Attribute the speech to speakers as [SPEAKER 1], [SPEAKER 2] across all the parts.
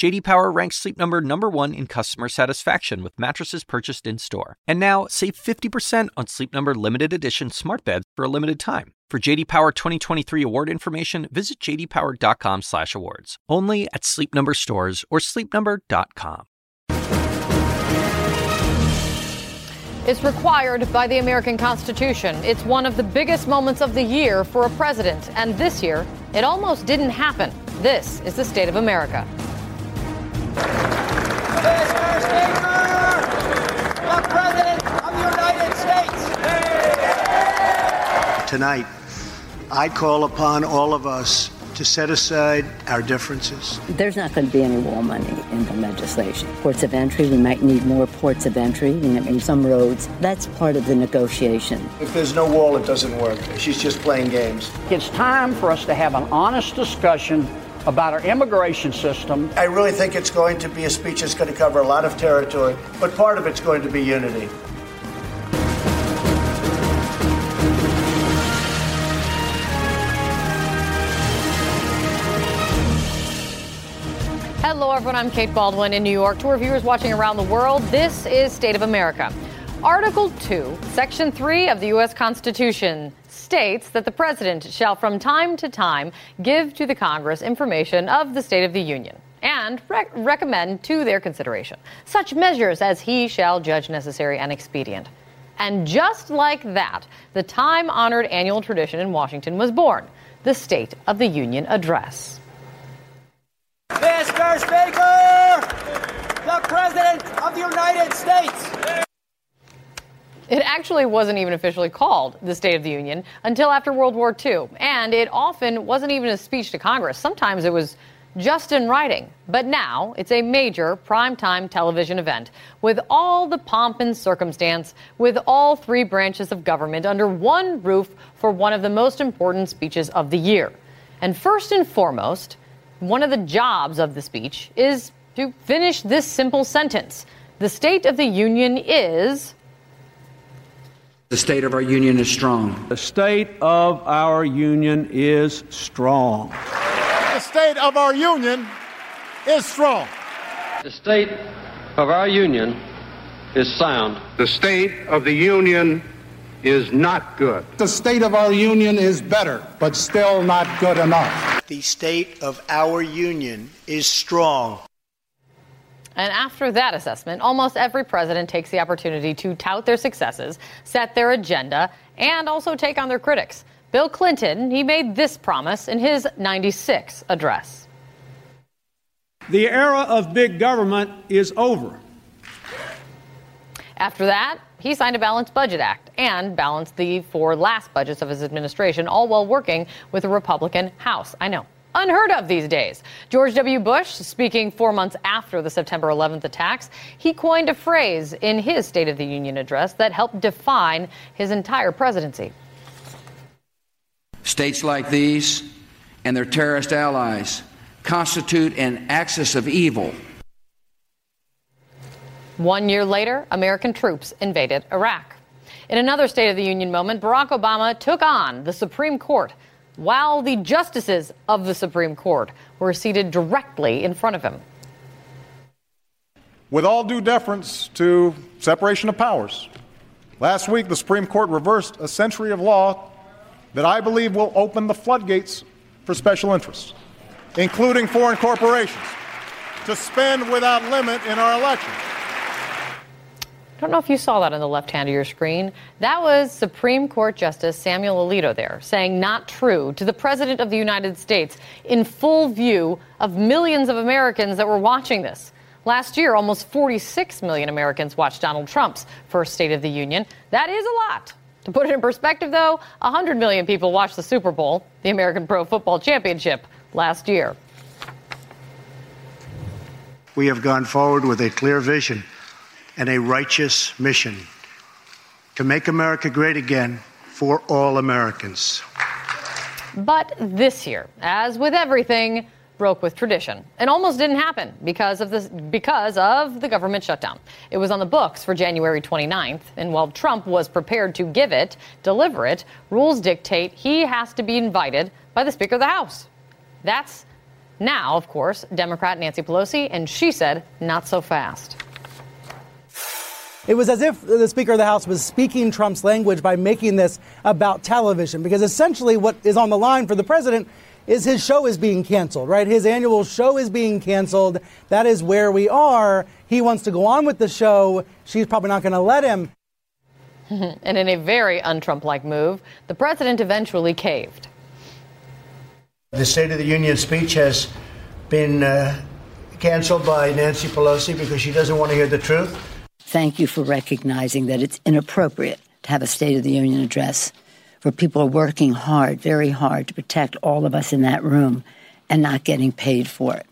[SPEAKER 1] JD Power ranks Sleep Number number 1 in customer satisfaction with mattresses purchased in-store. And now, save 50% on Sleep Number limited edition smart beds for a limited time. For JD Power 2023 award information, visit jdpower.com/awards. Only at Sleep Number stores or sleepnumber.com.
[SPEAKER 2] It's required by the American Constitution. It's one of the biggest moments of the year for a president, and this year, it almost didn't happen. This is the state of America.
[SPEAKER 3] Tonight, I call upon all of us to set aside our differences.
[SPEAKER 4] There's not going to be any wall money in the legislation. Ports of entry, we might need more ports of entry in some roads. That's part of the negotiation.
[SPEAKER 3] If there's no wall, it doesn't work. She's just playing games.
[SPEAKER 5] It's time for us to have an honest discussion about our immigration system.
[SPEAKER 3] I really think it's going to be a speech that's going to cover a lot of territory, but part of it's going to be unity.
[SPEAKER 2] Hello, everyone. I'm Kate Bolduan in New York. To our viewers watching around the world, this is State of America. Article 2, Section 3 of the U.S. Constitution states that the president shall from time to time give to the Congress information of the State of the Union and rec- recommend to their consideration such measures as he shall judge necessary and expedient. And just like that, the time honored annual tradition in Washington was born the State of the Union Address.
[SPEAKER 6] Mr. Speaker, the President of the United States.
[SPEAKER 2] It actually wasn't even officially called the State of the Union until after World War II. And it often wasn't even a speech to Congress. Sometimes it was just in writing. But now it's a major primetime television event with all the pomp and circumstance, with all three branches of government under one roof for one of the most important speeches of the year. And first and foremost, one of the jobs of the speech is to finish this simple sentence The State of the Union is.
[SPEAKER 7] The state of our union is strong.
[SPEAKER 8] The state of our union is strong.
[SPEAKER 9] The state of our union is strong.
[SPEAKER 10] The state of our union is sound.
[SPEAKER 11] The state of the union is not good.
[SPEAKER 9] The state of our union is better, but still not good enough.
[SPEAKER 3] The state of our union is strong.
[SPEAKER 2] And after that assessment, almost every president takes the opportunity to tout their successes, set their agenda, and also take on their critics. Bill Clinton, he made this promise in his 96 address.
[SPEAKER 8] The era of big government is over.
[SPEAKER 2] After that, he signed a balanced budget act and balanced the four last budgets of his administration, all while working with a Republican House. I know, unheard of these days. George W. Bush, speaking four months after the September 11th attacks, he coined a phrase in his State of the Union address that helped define his entire presidency.
[SPEAKER 7] States like these and their terrorist allies constitute an axis of evil.
[SPEAKER 2] One year later, American troops invaded Iraq. In another State of the Union moment, Barack Obama took on the Supreme Court while the justices of the Supreme Court were seated directly in front of him.
[SPEAKER 9] With all due deference to separation of powers, last week the Supreme Court reversed a century of law that I believe will open the floodgates for special interests, including foreign corporations, to spend without limit in our elections.
[SPEAKER 2] I don't know if you saw that on the left hand of your screen. That was Supreme Court Justice Samuel Alito there saying not true to the President of the United States in full view of millions of Americans that were watching this. Last year, almost 46 million Americans watched Donald Trump's first State of the Union. That is a lot. To put it in perspective, though, 100 million people watched the Super Bowl, the American Pro Football Championship, last year.
[SPEAKER 3] We have gone forward with a clear vision and a righteous mission to make America great again for all Americans.
[SPEAKER 2] But this year, as with everything, broke with tradition and almost didn't happen because of this because of the government shutdown. It was on the books for January 29th, and while Trump was prepared to give it, deliver it, rules dictate he has to be invited by the Speaker of the House. That's now, of course, Democrat Nancy Pelosi, and she said, not so fast.
[SPEAKER 12] It was as if the Speaker of the House was speaking Trump's language by making this about television, because essentially what is on the line for the president is his show is being canceled, right? His annual show is being canceled. That is where we are. He wants to go on with the show. She's probably not going to let him.
[SPEAKER 2] and in a very un Trump like move, the president eventually caved.
[SPEAKER 3] The State of the Union speech has been uh, canceled by Nancy Pelosi because she doesn't want to hear the truth.
[SPEAKER 4] Thank you for recognizing that it's inappropriate to have a State of the Union address where people are working hard, very hard, to protect all of us in that room and not getting paid for it.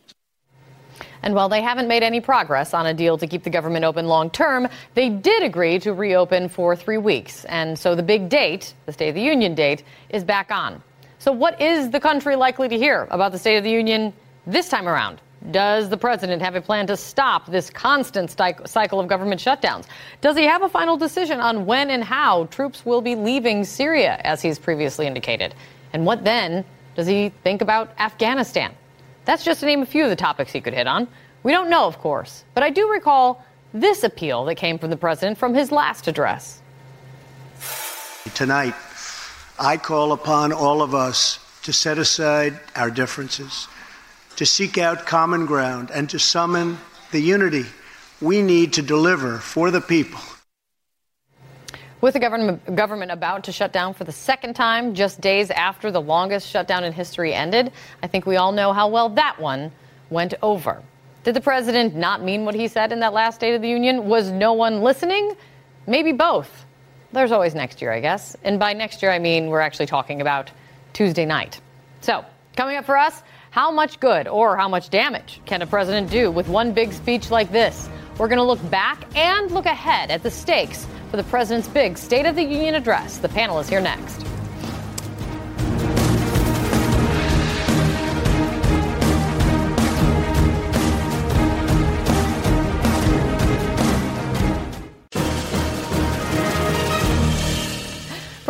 [SPEAKER 2] And while they haven't made any progress on a deal to keep the government open long term, they did agree to reopen for three weeks. And so the big date, the State of the Union date, is back on. So, what is the country likely to hear about the State of the Union this time around? Does the president have a plan to stop this constant cycle of government shutdowns? Does he have a final decision on when and how troops will be leaving Syria, as he's previously indicated? And what then does he think about Afghanistan? That's just to name a few of the topics he could hit on. We don't know, of course, but I do recall this appeal that came from the president from his last address.
[SPEAKER 3] Tonight, I call upon all of us to set aside our differences, to seek out common ground, and to summon the unity we need to deliver for the people.
[SPEAKER 2] With the government, government about to shut down for the second time, just days after the longest shutdown in history ended, I think we all know how well that one went over. Did the president not mean what he said in that last State of the Union? Was no one listening? Maybe both. There's always next year, I guess. And by next year, I mean we're actually talking about Tuesday night. So, coming up for us, how much good or how much damage can a president do with one big speech like this? We're going to look back and look ahead at the stakes for the president's big State of the Union address. The panel is here next.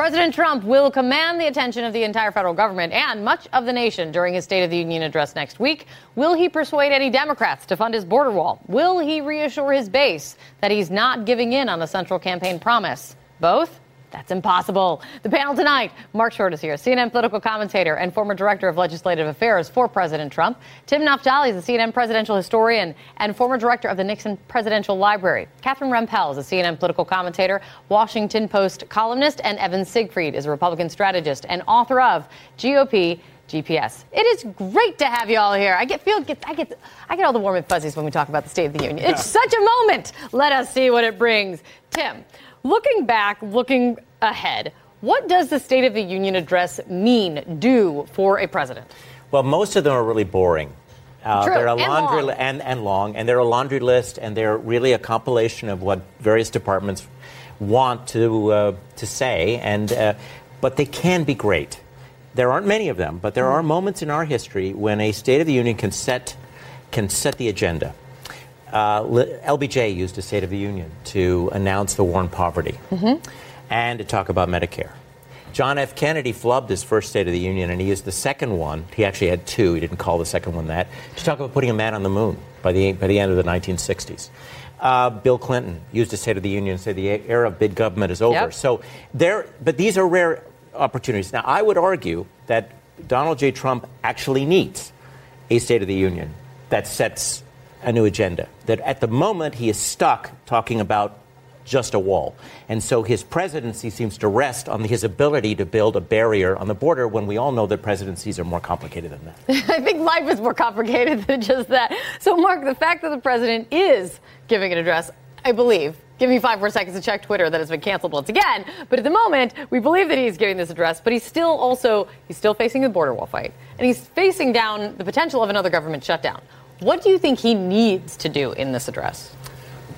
[SPEAKER 2] President Trump will command the attention of the entire federal government and much of the nation during his State of the Union address next week. Will he persuade any Democrats to fund his border wall? Will he reassure his base that he's not giving in on the central campaign promise? Both? That's impossible. The panel tonight Mark Short is here, CNN political commentator and former director of legislative affairs for President Trump. Tim Naftali is a CNN presidential historian and former director of the Nixon Presidential Library. Catherine Rampell is a CNN political commentator, Washington Post columnist, and Evan Siegfried is a Republican strategist and author of GOP GPS. It is great to have you all here. I get feel get, I get I get all the warm and fuzzies when we talk about the State of the Union. It's such a moment. Let us see what it brings. Tim, Looking back, looking ahead, what does the State of the Union address mean, do for a president?
[SPEAKER 13] Well, most of them are really boring.
[SPEAKER 2] Uh, True.
[SPEAKER 13] They're a
[SPEAKER 2] and
[SPEAKER 13] laundry
[SPEAKER 2] long.
[SPEAKER 13] and, and long, and they're a laundry list, and they're really a compilation of what various departments want to uh, to say, and uh, but they can be great. There aren't many of them, but there are moments in our history when a State of the Union can set can set the agenda. Uh, LBJ used a State of the Union to announce the war on poverty mm-hmm. and to talk about Medicare. John F. Kennedy flubbed his first State of the Union, and he used the second one. He actually had two. He didn't call the second one that to talk about putting a man on the moon by the by the end of the 1960s. Uh, Bill Clinton used a State of the Union and said the era of big government is over.
[SPEAKER 2] Yep.
[SPEAKER 13] So there, but these are rare opportunities. Now, I would argue that Donald J. Trump actually needs a State of the Union that sets a new agenda. That at the moment he is stuck talking about just a wall. And so his presidency seems to rest on his ability to build a barrier on the border when we all know that presidencies are more complicated than that.
[SPEAKER 2] I think life is more complicated than just that. So, Mark, the fact that the president is giving an address, I believe, Give me five more seconds to check Twitter that has been canceled once again. But at the moment, we believe that he's giving this address, but he's still also he's still facing the border wall fight. And he's facing down the potential of another government shutdown. What do you think he needs to do in this address?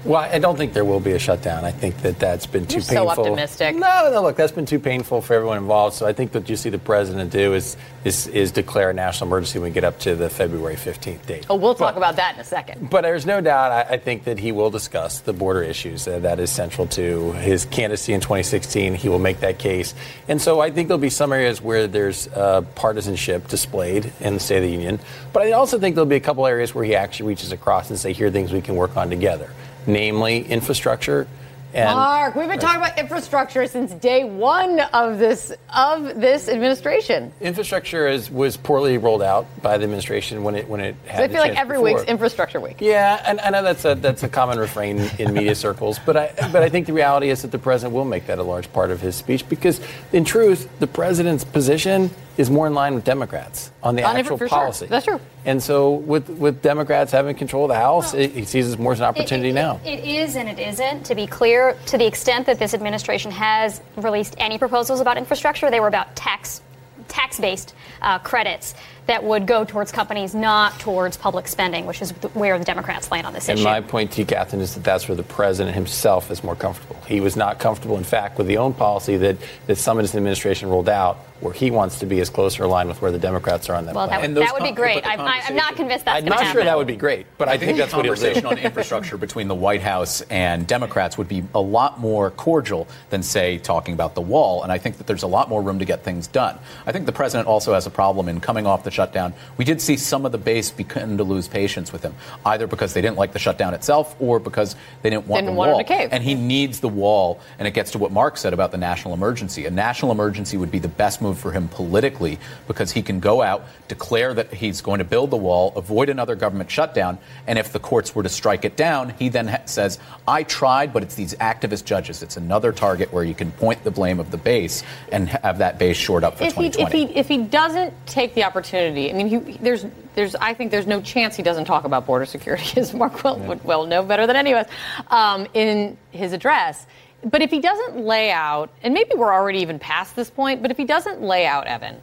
[SPEAKER 14] Well, I don't think there will be a shutdown. I think that that's been too
[SPEAKER 2] You're so
[SPEAKER 14] painful.
[SPEAKER 2] optimistic.
[SPEAKER 14] No, no, look, that's been too painful for everyone involved. So I think what you see the president do is is, is declare a national emergency when we get up to the February 15th date.
[SPEAKER 2] Oh, we'll talk about that in a second.
[SPEAKER 14] But there's no doubt, I, I think that he will discuss the border issues. Uh, that is central to his candidacy in 2016. He will make that case. And so I think there'll be some areas where there's uh, partisanship displayed in the State of the Union. But I also think there'll be a couple areas where he actually reaches across and say, here are things we can work on together, namely infrastructure. And
[SPEAKER 2] Mark, we've been talking about infrastructure since day one of this of this administration.
[SPEAKER 14] Infrastructure is, was poorly rolled out by the administration when it when it had.
[SPEAKER 2] So I feel like every
[SPEAKER 14] before.
[SPEAKER 2] week's infrastructure week.
[SPEAKER 14] Yeah, and I know that's a that's a common refrain in media circles, but I but I think the reality is that the president will make that a large part of his speech because, in truth, the president's position is more in line with Democrats on the
[SPEAKER 2] On
[SPEAKER 14] actual
[SPEAKER 2] infra- for sure.
[SPEAKER 14] policy.
[SPEAKER 2] That's true.
[SPEAKER 14] And so, with with Democrats having control of the House, it, he sees it more as an opportunity
[SPEAKER 15] It- it-
[SPEAKER 14] now.
[SPEAKER 15] It is and it isn't. To be clear, to the extent that this administration has released any proposals about infrastructure, they were about tax tax-based uh, credits that would go towards companies, not towards public spending, which is where the Democrats land on this
[SPEAKER 14] And
[SPEAKER 15] issue.
[SPEAKER 14] my point to you, Catherine, is that that's where the president himself is more comfortable. He was not comfortable, in fact, with the own policy that, that some of his administration rolled out, where he wants to be as close or aligned with where the Democrats are on that
[SPEAKER 15] well,
[SPEAKER 14] plan.
[SPEAKER 15] that, would- that would be great. I'm, I'm not convinced that's
[SPEAKER 14] I'm not
[SPEAKER 15] happen.
[SPEAKER 14] sure that would be great, but I, think, that's
[SPEAKER 16] the
[SPEAKER 14] what he'll do.
[SPEAKER 16] conversation on infrastructure between the White House and Democrats would be a lot more cordial than, say, talking about the wall. And I think that there's a lot more room to get things done. I think the president also has a problem in coming off the shutdown. We did see some of the base begin to lose patience with him, either because they didn't like the shutdown itself or because they didn't want
[SPEAKER 2] Didn't
[SPEAKER 16] the
[SPEAKER 2] want
[SPEAKER 16] wall.
[SPEAKER 2] cave.
[SPEAKER 16] And he needs the wall. And it gets to what Mark said about the national emergency. A national emergency would be the best move for him politically because he can go out, declare that he's going to build the wall, avoid another government shutdown, and if the courts were to strike it down, he then ha- says, I tried, but it's these activist judges. It's another target where you can point the blame of the base and have that base shored up for
[SPEAKER 2] If he, if
[SPEAKER 16] 2020.
[SPEAKER 2] he if he doesn't take the opportunity, I mean, he, there's there's I think there's no chance he doesn't talk about border security, as Mark well, would well know better than any of us, um, in his address. But if he doesn't lay out, and maybe we're already even past this point, but if he doesn't lay out, Evan,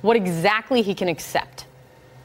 [SPEAKER 2] what exactly he can accept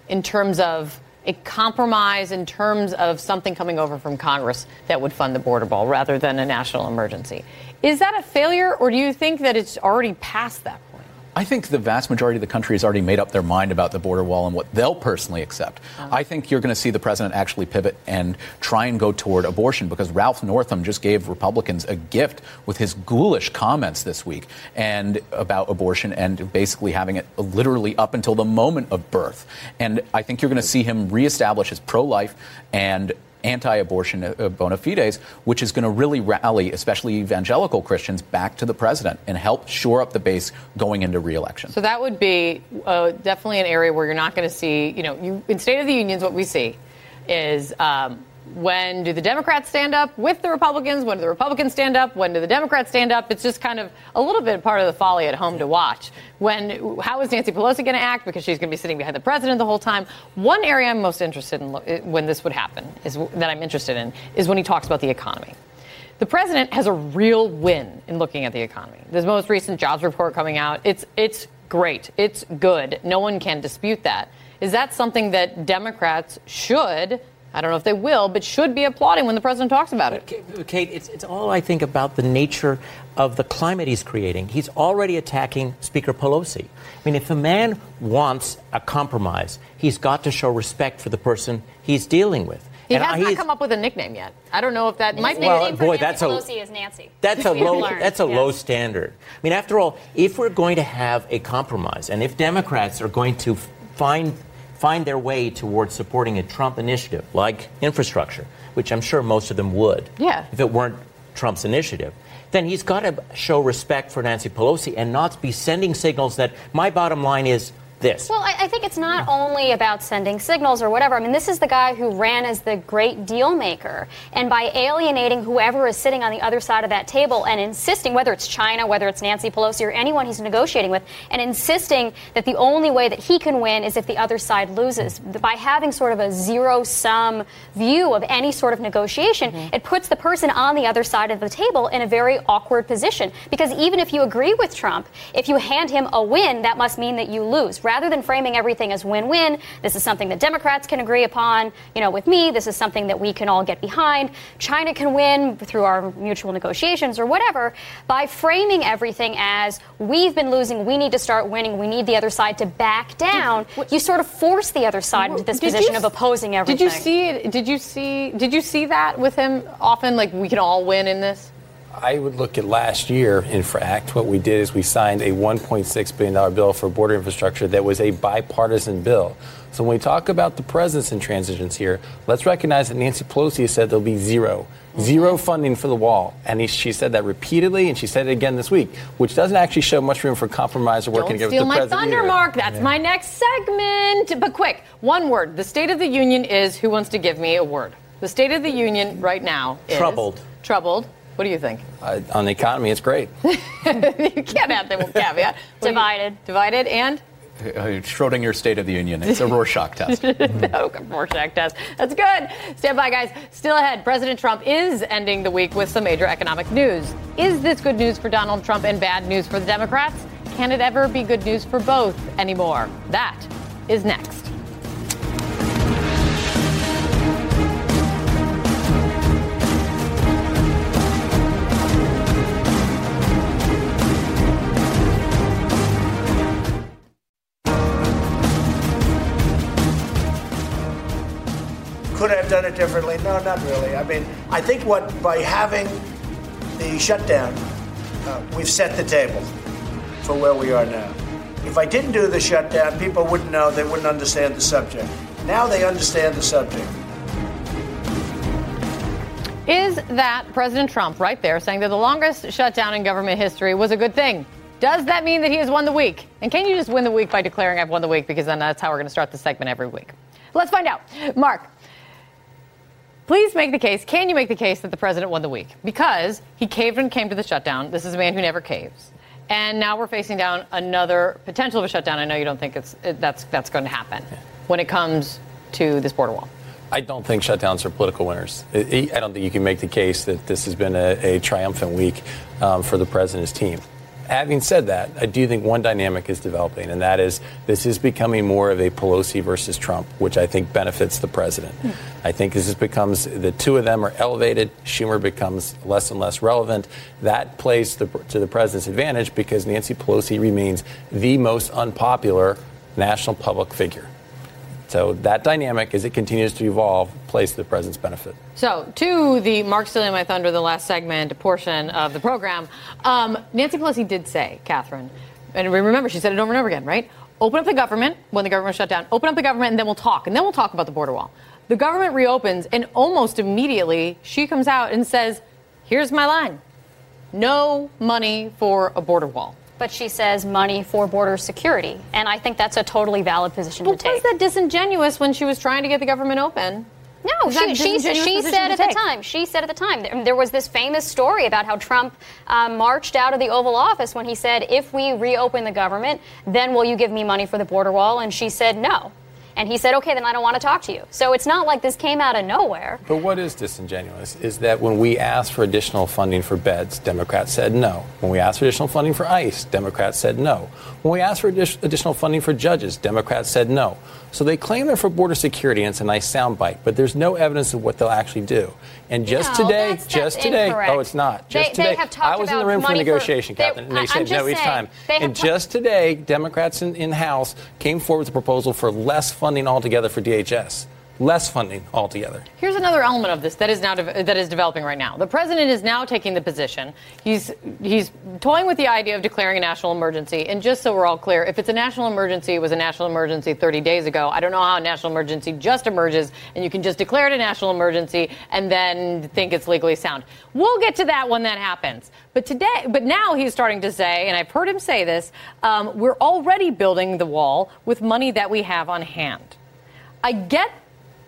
[SPEAKER 2] in terms of a compromise, in terms of something coming over from Congress that would fund the border wall rather than a national emergency. Is that a failure, or do you think that it's already past that point?
[SPEAKER 16] I think the vast majority of the country has already made up their mind about the border wall and what they'll personally accept. Uh-huh. I think you're going to see the president actually pivot and try and go toward abortion because Ralph Northam just gave Republicans a gift with his ghoulish comments this week and about abortion and basically having it literally up until the moment of birth. And I think you're going to see him reestablish his pro-life and anti-abortion uh, bona fides, which is going to really rally, especially evangelical Christians, back to the president and help shore up the base going into reelection.
[SPEAKER 2] So that would be uh, definitely an area where you're not going to see, you know, you, in State of the Unions, what we see is um, when do the Democrats stand up with the Republicans? When do the Republicans stand up? When do the Democrats stand up? It's just kind of a little bit part of the folly at home to watch. When how is Nancy Pelosi going to act because she's going to be sitting behind the president the whole time? One area I'm most interested in eh, when this would happen is that I'm interested in is when he talks about the economy. The president has a real win in looking at the economy. This most recent jobs report coming out, it's it's great. It's good. No one can dispute that. Is that something that Democrats should, I don't know if they will, but should be applauding when the president talks about it?
[SPEAKER 13] Kate, it's, it's all I think about the nature of the climate he's creating. He's already attacking Speaker Pelosi. I mean, if a man wants a compromise, he's got to show respect for the person he's dealing with.
[SPEAKER 2] He
[SPEAKER 13] And
[SPEAKER 2] has not come up with a nickname yet. I don't know if that might be.
[SPEAKER 13] Well, boy, that's a
[SPEAKER 15] Pelosi is Nancy.
[SPEAKER 13] That's a low. That's a low standard. I mean, after all, if we're going to have a compromise, and if Democrats are going to find find their way towards supporting a Trump initiative like infrastructure, which I'm sure most of them would,
[SPEAKER 2] Yeah.
[SPEAKER 13] if it weren't Trump's initiative, then he's got to show respect for Nancy Pelosi and not be sending signals that my bottom line is this.
[SPEAKER 15] Well, I, I think it's not only about sending signals or whatever. I mean, this is the guy who ran as the great deal maker. And by alienating whoever is sitting on the other side of that table and insisting, whether it's China, whether it's Nancy Pelosi, or anyone he's negotiating with, and insisting that the only way that he can win is if the other side loses. By having sort of a zero sum view of any sort of negotiation, mm-hmm. it puts the person on the other side of the table in a very awkward position. Because even if you agree with Trump, if you hand him a win, that must mean that you lose. Rather than framing everything as win-win. This is something that Democrats can agree upon. You know, with me, this is something that we can all get behind. China can win through our mutual negotiations or whatever. By framing everything as we've been losing, we need to start winning. We need the other side to back down. you sort of force the other side into this position
[SPEAKER 2] you-
[SPEAKER 15] of opposing everything.
[SPEAKER 2] Did you see it? Did you see? Did you see that with him often? Like we can all win in this.
[SPEAKER 14] I would look at last year, in fact, what we did is we signed a $1.6 billion bill for border infrastructure that was a bipartisan bill. So when we talk about the presence and transitions here, let's recognize that Nancy Pelosi has said there'll be zero, zero mm-hmm. funding for the wall. And he, she said that repeatedly, and she said it again this week, which doesn't actually show much room for compromise or working with the president.
[SPEAKER 2] Don't
[SPEAKER 14] together
[SPEAKER 2] steal
[SPEAKER 14] with the
[SPEAKER 2] my
[SPEAKER 14] president.
[SPEAKER 2] thunder,
[SPEAKER 14] either.
[SPEAKER 2] Mark. That's
[SPEAKER 14] Yeah.
[SPEAKER 2] my next segment. But quick, one word. The State of the Union is. Who wants to give me a word? The State of the Union right now is
[SPEAKER 14] Troubled.
[SPEAKER 2] Troubled. What do you think?
[SPEAKER 14] Uh, on the economy, it's great.
[SPEAKER 2] you can't have the caveat.
[SPEAKER 15] Divided.
[SPEAKER 2] Divided and
[SPEAKER 16] Uh, Schrodinger's State of the Union. It's a Rorschach test.
[SPEAKER 2] no Rorschach test. That's good. Stand by, guys. Still ahead, President Trump is ending the week with some major economic news. Is this good news for Donald Trump and bad news for the Democrats? Can it ever be good news for both anymore? That is next.
[SPEAKER 3] Done it differently? No, not really. I mean, I think what by having the shutdown, uh, we've set the table for where we are now. If I didn't do the shutdown, people wouldn't know. They wouldn't understand the subject. Now they understand the subject.
[SPEAKER 2] Is that President Trump right there saying that the longest shutdown in government history was a good thing? Does that mean that he has won the week? And can you just win the week by declaring I've won the week? Because then that's how we're going to start the segment every week. Let's find out. Mark, please make the case. Can you make the case that the president won the week? Because he caved and came to the shutdown. This is a man who never caves. And now we're facing down another potential of a shutdown. I know you don't think it's it, that's that's going to happen when it comes to this border wall.
[SPEAKER 14] I don't think shutdowns are political winners. I don't think you can make the case that this has been a, a triumphant week um, for the president's team. Having said that, I do think one dynamic is developing, and that is this is becoming more of a Pelosi versus Trump, which I think benefits the president. Hmm. I think this is becomes the two of them are elevated. Schumer becomes less and less relevant. That plays the, to the president's advantage because Nancy Pelosi remains the most unpopular national public figure. So that dynamic, as it continues to evolve, plays to the president's benefit.
[SPEAKER 2] So, to the Mark Stealing My Thunder, the last segment portion of the program, um, Nancy Pelosi did say, Catherine, and remember, she said it over and over again, right? Open up the government when the government shut down. Open up the government, and then we'll talk. And then we'll talk about the border wall. The government reopens, and almost immediately she comes out and says, Here's my line no money for a border wall.
[SPEAKER 15] But she says money for border security. And I think that's a totally valid position
[SPEAKER 2] But
[SPEAKER 15] to take.
[SPEAKER 2] was that disingenuous when she was trying to get the government open?
[SPEAKER 15] No, she, she, she said at the time. She said at the time. There, there was this famous story about how Trump um, marched out of the Oval Office when he said, "If we reopen the government, then will you give me money for the border wall?" And she said, "No." And he said, "Okay, then I don't want to talk to you." So it's not like this came out of nowhere.
[SPEAKER 14] But what is disingenuous is that when we asked for additional funding for beds, Democrats said no. When we asked for additional funding for ICE, Democrats said no. When we asked for addi- additional funding for judges, Democrats said no. So they claim they're for border security, and it's a nice soundbite, but there's no evidence of what they'll actually do. And just
[SPEAKER 15] No,
[SPEAKER 14] today,
[SPEAKER 15] that's-
[SPEAKER 14] just today,
[SPEAKER 15] incorrect.
[SPEAKER 14] oh, it's not. Just
[SPEAKER 15] they
[SPEAKER 14] today,
[SPEAKER 15] talked
[SPEAKER 14] I was in the room for
[SPEAKER 15] for-
[SPEAKER 14] negotiation,
[SPEAKER 15] they-
[SPEAKER 14] Captain, and they
[SPEAKER 15] I'm
[SPEAKER 14] said no each
[SPEAKER 15] saying,
[SPEAKER 14] time. And
[SPEAKER 15] ta-
[SPEAKER 14] just today, Democrats in, in House came forward with a proposal for less funding altogether for DHS. Less funding altogether.
[SPEAKER 2] Here's another element of this that is now de- that is developing right now. The president is now taking the position. He's he's toying with the idea of declaring a national emergency. And just so we're all clear, if it's a national emergency, it was a national emergency 30 days ago. I don't know how a national emergency just emerges and you can just declare it a national emergency and then think it's legally sound. We'll get to that when that happens. But today, but now he's starting to say, and I've heard him say this, um, we're already building the wall with money that we have on hand. I get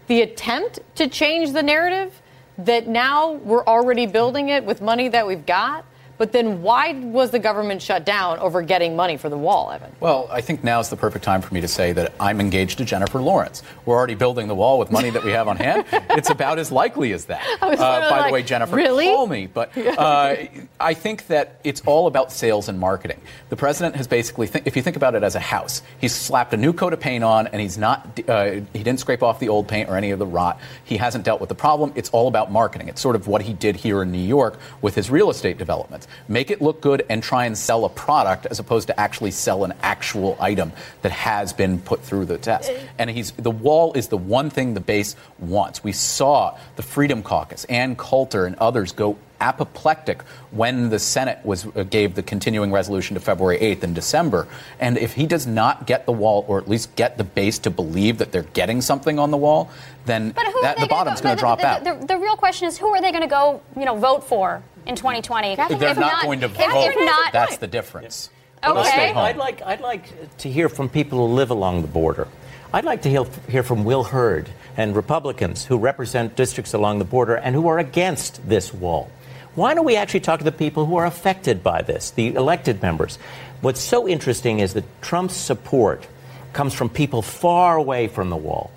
[SPEAKER 2] the attempt to change the narrative that now we're already building it with money that we've got. But then why was the government shut down over getting money for the wall, Evan?
[SPEAKER 16] Well, I think now is the perfect time for me to say that I'm engaged to Jennifer Lawrence. We're already building the wall with money that we have on hand. it's about as likely as that. Uh, by
[SPEAKER 2] like,
[SPEAKER 16] the way, Jennifer,
[SPEAKER 2] really?
[SPEAKER 16] call me. But uh, I think that it's all about sales and marketing. The president has basically, th- if you think about it as a house, he's slapped a new coat of paint on, and he's not, uh, he didn't scrape off the old paint or any of the rot. He hasn't dealt with the problem. It's all about marketing. It's sort of what he did here in New York with his real estate developments. Make it look good and try and sell a product as opposed to actually sell an actual item that has been put through the test. Uh. And he's the wall is the one thing the base wants. We saw the Freedom Caucus, Ann Coulter, and others go apoplectic when the Senate was uh, gave the continuing resolution to February 8th in December. And if he does not get the wall, or at least get the base to believe that they're getting something on the wall, then
[SPEAKER 15] But who are
[SPEAKER 16] that, the bottom's
[SPEAKER 15] gonna
[SPEAKER 16] going to drop
[SPEAKER 15] the,
[SPEAKER 16] out.
[SPEAKER 15] The, the, the real question is, who are they going to go, you know, vote for in 2020?
[SPEAKER 16] they're
[SPEAKER 15] If
[SPEAKER 16] not, going to
[SPEAKER 15] if
[SPEAKER 16] vote.
[SPEAKER 15] they're not,
[SPEAKER 16] That's the difference.
[SPEAKER 13] But
[SPEAKER 15] Okay.
[SPEAKER 13] I'd-
[SPEAKER 15] Stay home.
[SPEAKER 13] I'd like, I'd like to hear from people who live along the border. I'd like to hear, hear from Will Hurd and Republicans who represent districts along the border and who are against this wall. Why don't we actually talk to the people who are affected by this, the elected members? What's so interesting is that Trump's support comes from people far away from the wall.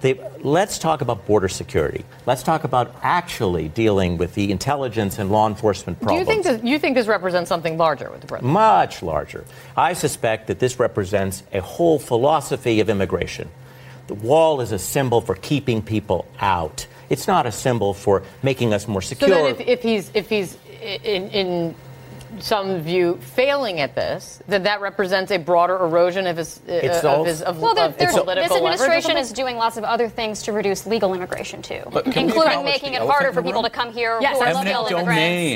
[SPEAKER 13] They, let's talk about border security. Let's talk about actually dealing with the intelligence and law enforcement
[SPEAKER 2] Do you
[SPEAKER 13] problems.
[SPEAKER 2] think that you think this represents something larger with the president?
[SPEAKER 13] Much larger. I suspect that this represents a whole philosophy of immigration. The wall is a symbol for keeping people out. It's not a symbol for making us more
[SPEAKER 2] So
[SPEAKER 13] secure.
[SPEAKER 2] then, if, if he's if he's in, in some view failing at this, that that represents a broader erosion of his uh,
[SPEAKER 13] It's
[SPEAKER 2] of
[SPEAKER 13] all-
[SPEAKER 2] his of,
[SPEAKER 15] well, they're,
[SPEAKER 2] of
[SPEAKER 15] they're,
[SPEAKER 2] political
[SPEAKER 15] this
[SPEAKER 2] leverage or
[SPEAKER 15] administration
[SPEAKER 2] something?
[SPEAKER 15] is doing lots of other things to reduce legal immigration too,
[SPEAKER 16] But can we
[SPEAKER 15] including making it harder for people to come here
[SPEAKER 2] Yes,
[SPEAKER 15] who are
[SPEAKER 2] eminent
[SPEAKER 15] skilled
[SPEAKER 16] domain.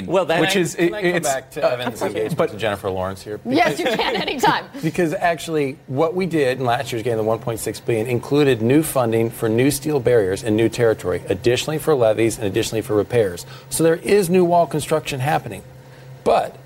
[SPEAKER 15] immigrants.
[SPEAKER 14] Well, then
[SPEAKER 16] Which
[SPEAKER 14] I,
[SPEAKER 16] is-
[SPEAKER 14] can
[SPEAKER 16] it- it's-
[SPEAKER 14] back to Evan's engagement to Jennifer Lawrence here?
[SPEAKER 2] Yes, you can anytime.
[SPEAKER 14] Because actually, what we did in last year's game, the 1.6 billion, included new funding for new steel barriers and new territory, additionally for levees and additionally for repairs. So there is new wall construction happening, but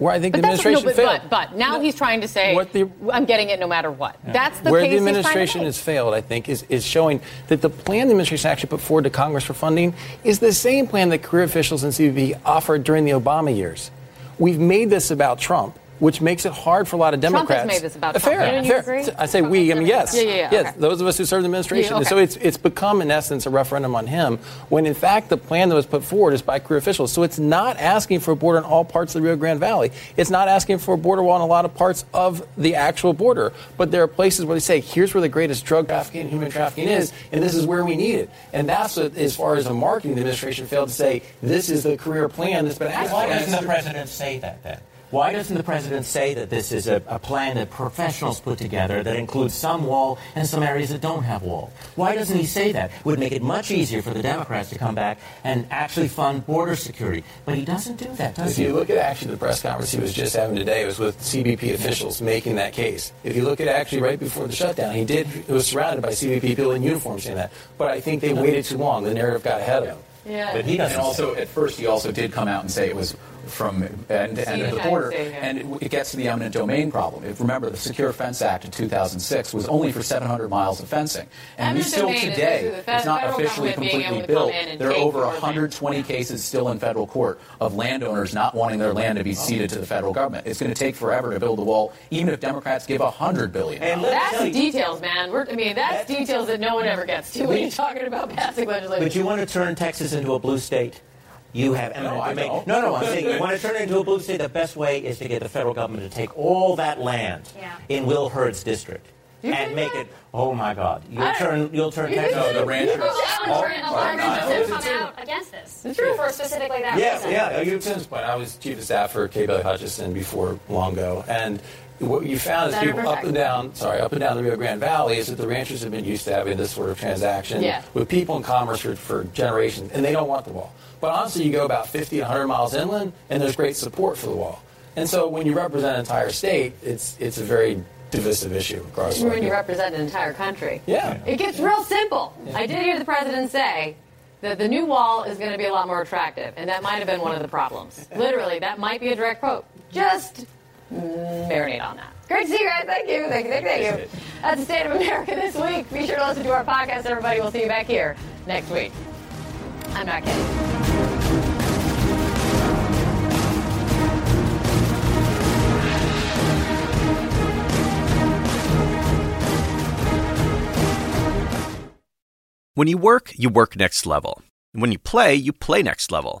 [SPEAKER 14] where I think
[SPEAKER 2] But
[SPEAKER 14] the
[SPEAKER 2] that's no,
[SPEAKER 14] administration
[SPEAKER 2] but,
[SPEAKER 14] failed.
[SPEAKER 2] but but now he's trying to say
[SPEAKER 14] What the-
[SPEAKER 2] I'm getting it no matter what. That's the
[SPEAKER 14] where
[SPEAKER 2] case
[SPEAKER 14] the administration has failed, I think, is, is showing that the plan the administration actually put forward to Congress for funding is the same plan that career officials in CBP offered during the Obama years. We've made this about Trump. Which makes it hard for a lot of Democrats.
[SPEAKER 2] Trump has
[SPEAKER 14] Democrats.
[SPEAKER 2] made this about
[SPEAKER 14] Uh,
[SPEAKER 2] Trump.
[SPEAKER 14] Fair,
[SPEAKER 2] Don't you
[SPEAKER 14] fair.
[SPEAKER 2] agree?
[SPEAKER 14] I say we. I mean, yes,
[SPEAKER 2] Yeah, yeah, yeah,
[SPEAKER 14] yes.
[SPEAKER 2] okay.
[SPEAKER 14] Those of us who serve the administration.
[SPEAKER 2] Yeah,
[SPEAKER 14] And so it's it's become in essence a referendum on him. When in fact the plan that was put forward is by career officials. So it's not asking for a border in all parts of the Rio Grande Valley. It's not asking for a border wall in a lot of parts of the actual border. But there are places where they say, here's where the greatest drug trafficking and human trafficking is, and this is where we need it. And that's what, as far as the marketing, the administration failed to say, this is the career plan that's been asked
[SPEAKER 13] Why doesn't the president say that then? Why doesn't the president say that this is a, a plan that professionals put together that includes some wall and some areas that don't have wall? Why doesn't he say that? It would make it much easier for the Democrats to come back and actually fund border security. But he doesn't do that, does
[SPEAKER 14] If
[SPEAKER 13] he?
[SPEAKER 14] you look at actually the press conference he was just having today, it was with CBP officials making that case. If you look at actually right before the shutdown, he did. It was surrounded by CBP people in uniform saying that. But I think they waited too long. The narrative got ahead of him.
[SPEAKER 2] Yeah.
[SPEAKER 16] But he doesn't. And also, at first, he also did come out and say it was from end to end of the border,
[SPEAKER 2] I see, yeah.
[SPEAKER 16] and it, it gets to the eminent domain problem. If remember, the Secure Fence Act of 2006 was only for 700 miles of fencing, and we still
[SPEAKER 2] domain is
[SPEAKER 16] today, it's not officially completely
[SPEAKER 2] able to come
[SPEAKER 16] built. There are over
[SPEAKER 2] your land.
[SPEAKER 16] 120 cases still in federal court of landowners not wanting their land to be ceded to the federal government. It's going to take forever to build a wall, even if Democrats give 100 billion.
[SPEAKER 13] And
[SPEAKER 2] That's
[SPEAKER 13] tell
[SPEAKER 2] details, man. We're, I mean, that's details that no one ever gets to when you're talking about passing legislation.
[SPEAKER 13] But you want to turn Texas into a blue state? You have eminent
[SPEAKER 16] I
[SPEAKER 13] domain. No, no, I'm saying you want to turn it into a blue state. The best way is to get the federal government to take all that land
[SPEAKER 15] Yeah.
[SPEAKER 13] in Will Hurd's district
[SPEAKER 2] You
[SPEAKER 13] and make
[SPEAKER 2] that?
[SPEAKER 13] it. Oh my God! You'll
[SPEAKER 2] I-
[SPEAKER 13] turn. You'll turn
[SPEAKER 2] You
[SPEAKER 13] Texas.
[SPEAKER 16] No, the ranchers.
[SPEAKER 15] Challenge for an
[SPEAKER 16] Oh,
[SPEAKER 15] alarmist
[SPEAKER 16] no,
[SPEAKER 15] come out against this.
[SPEAKER 2] It's true.
[SPEAKER 15] For specifically that
[SPEAKER 14] Yeah,
[SPEAKER 15] reason.
[SPEAKER 14] yeah. You to this point, I was chief of staff for Kay Bailey Hutchison before long ago, and what you found is people up and down, sorry, up and down the Rio Grande Valley, is that the ranchers have been used to having this sort of transaction
[SPEAKER 2] Yeah.
[SPEAKER 14] with people in commerce for, for generations, and they don't want the wall. But honestly, you go about 50, 100 miles inland, and there's great support for the wall. And so when you represent an entire state, it's it's a very divisive issue across the
[SPEAKER 2] when you represent an entire country.
[SPEAKER 14] Yeah.
[SPEAKER 2] It gets real simple. I did hear the president say that the new wall is going to be a lot more attractive, and that might have been one of the problems. Literally, that might be a direct quote. Just marinate on that. Great to see you guys. Thank you. Thank you. Thank you. Thank you. That's the State of America this week. Be sure to listen to our podcast, everybody. We'll see you back here next week. I'm not kidding.
[SPEAKER 1] When you work, you work next level. And when you play, you play next level.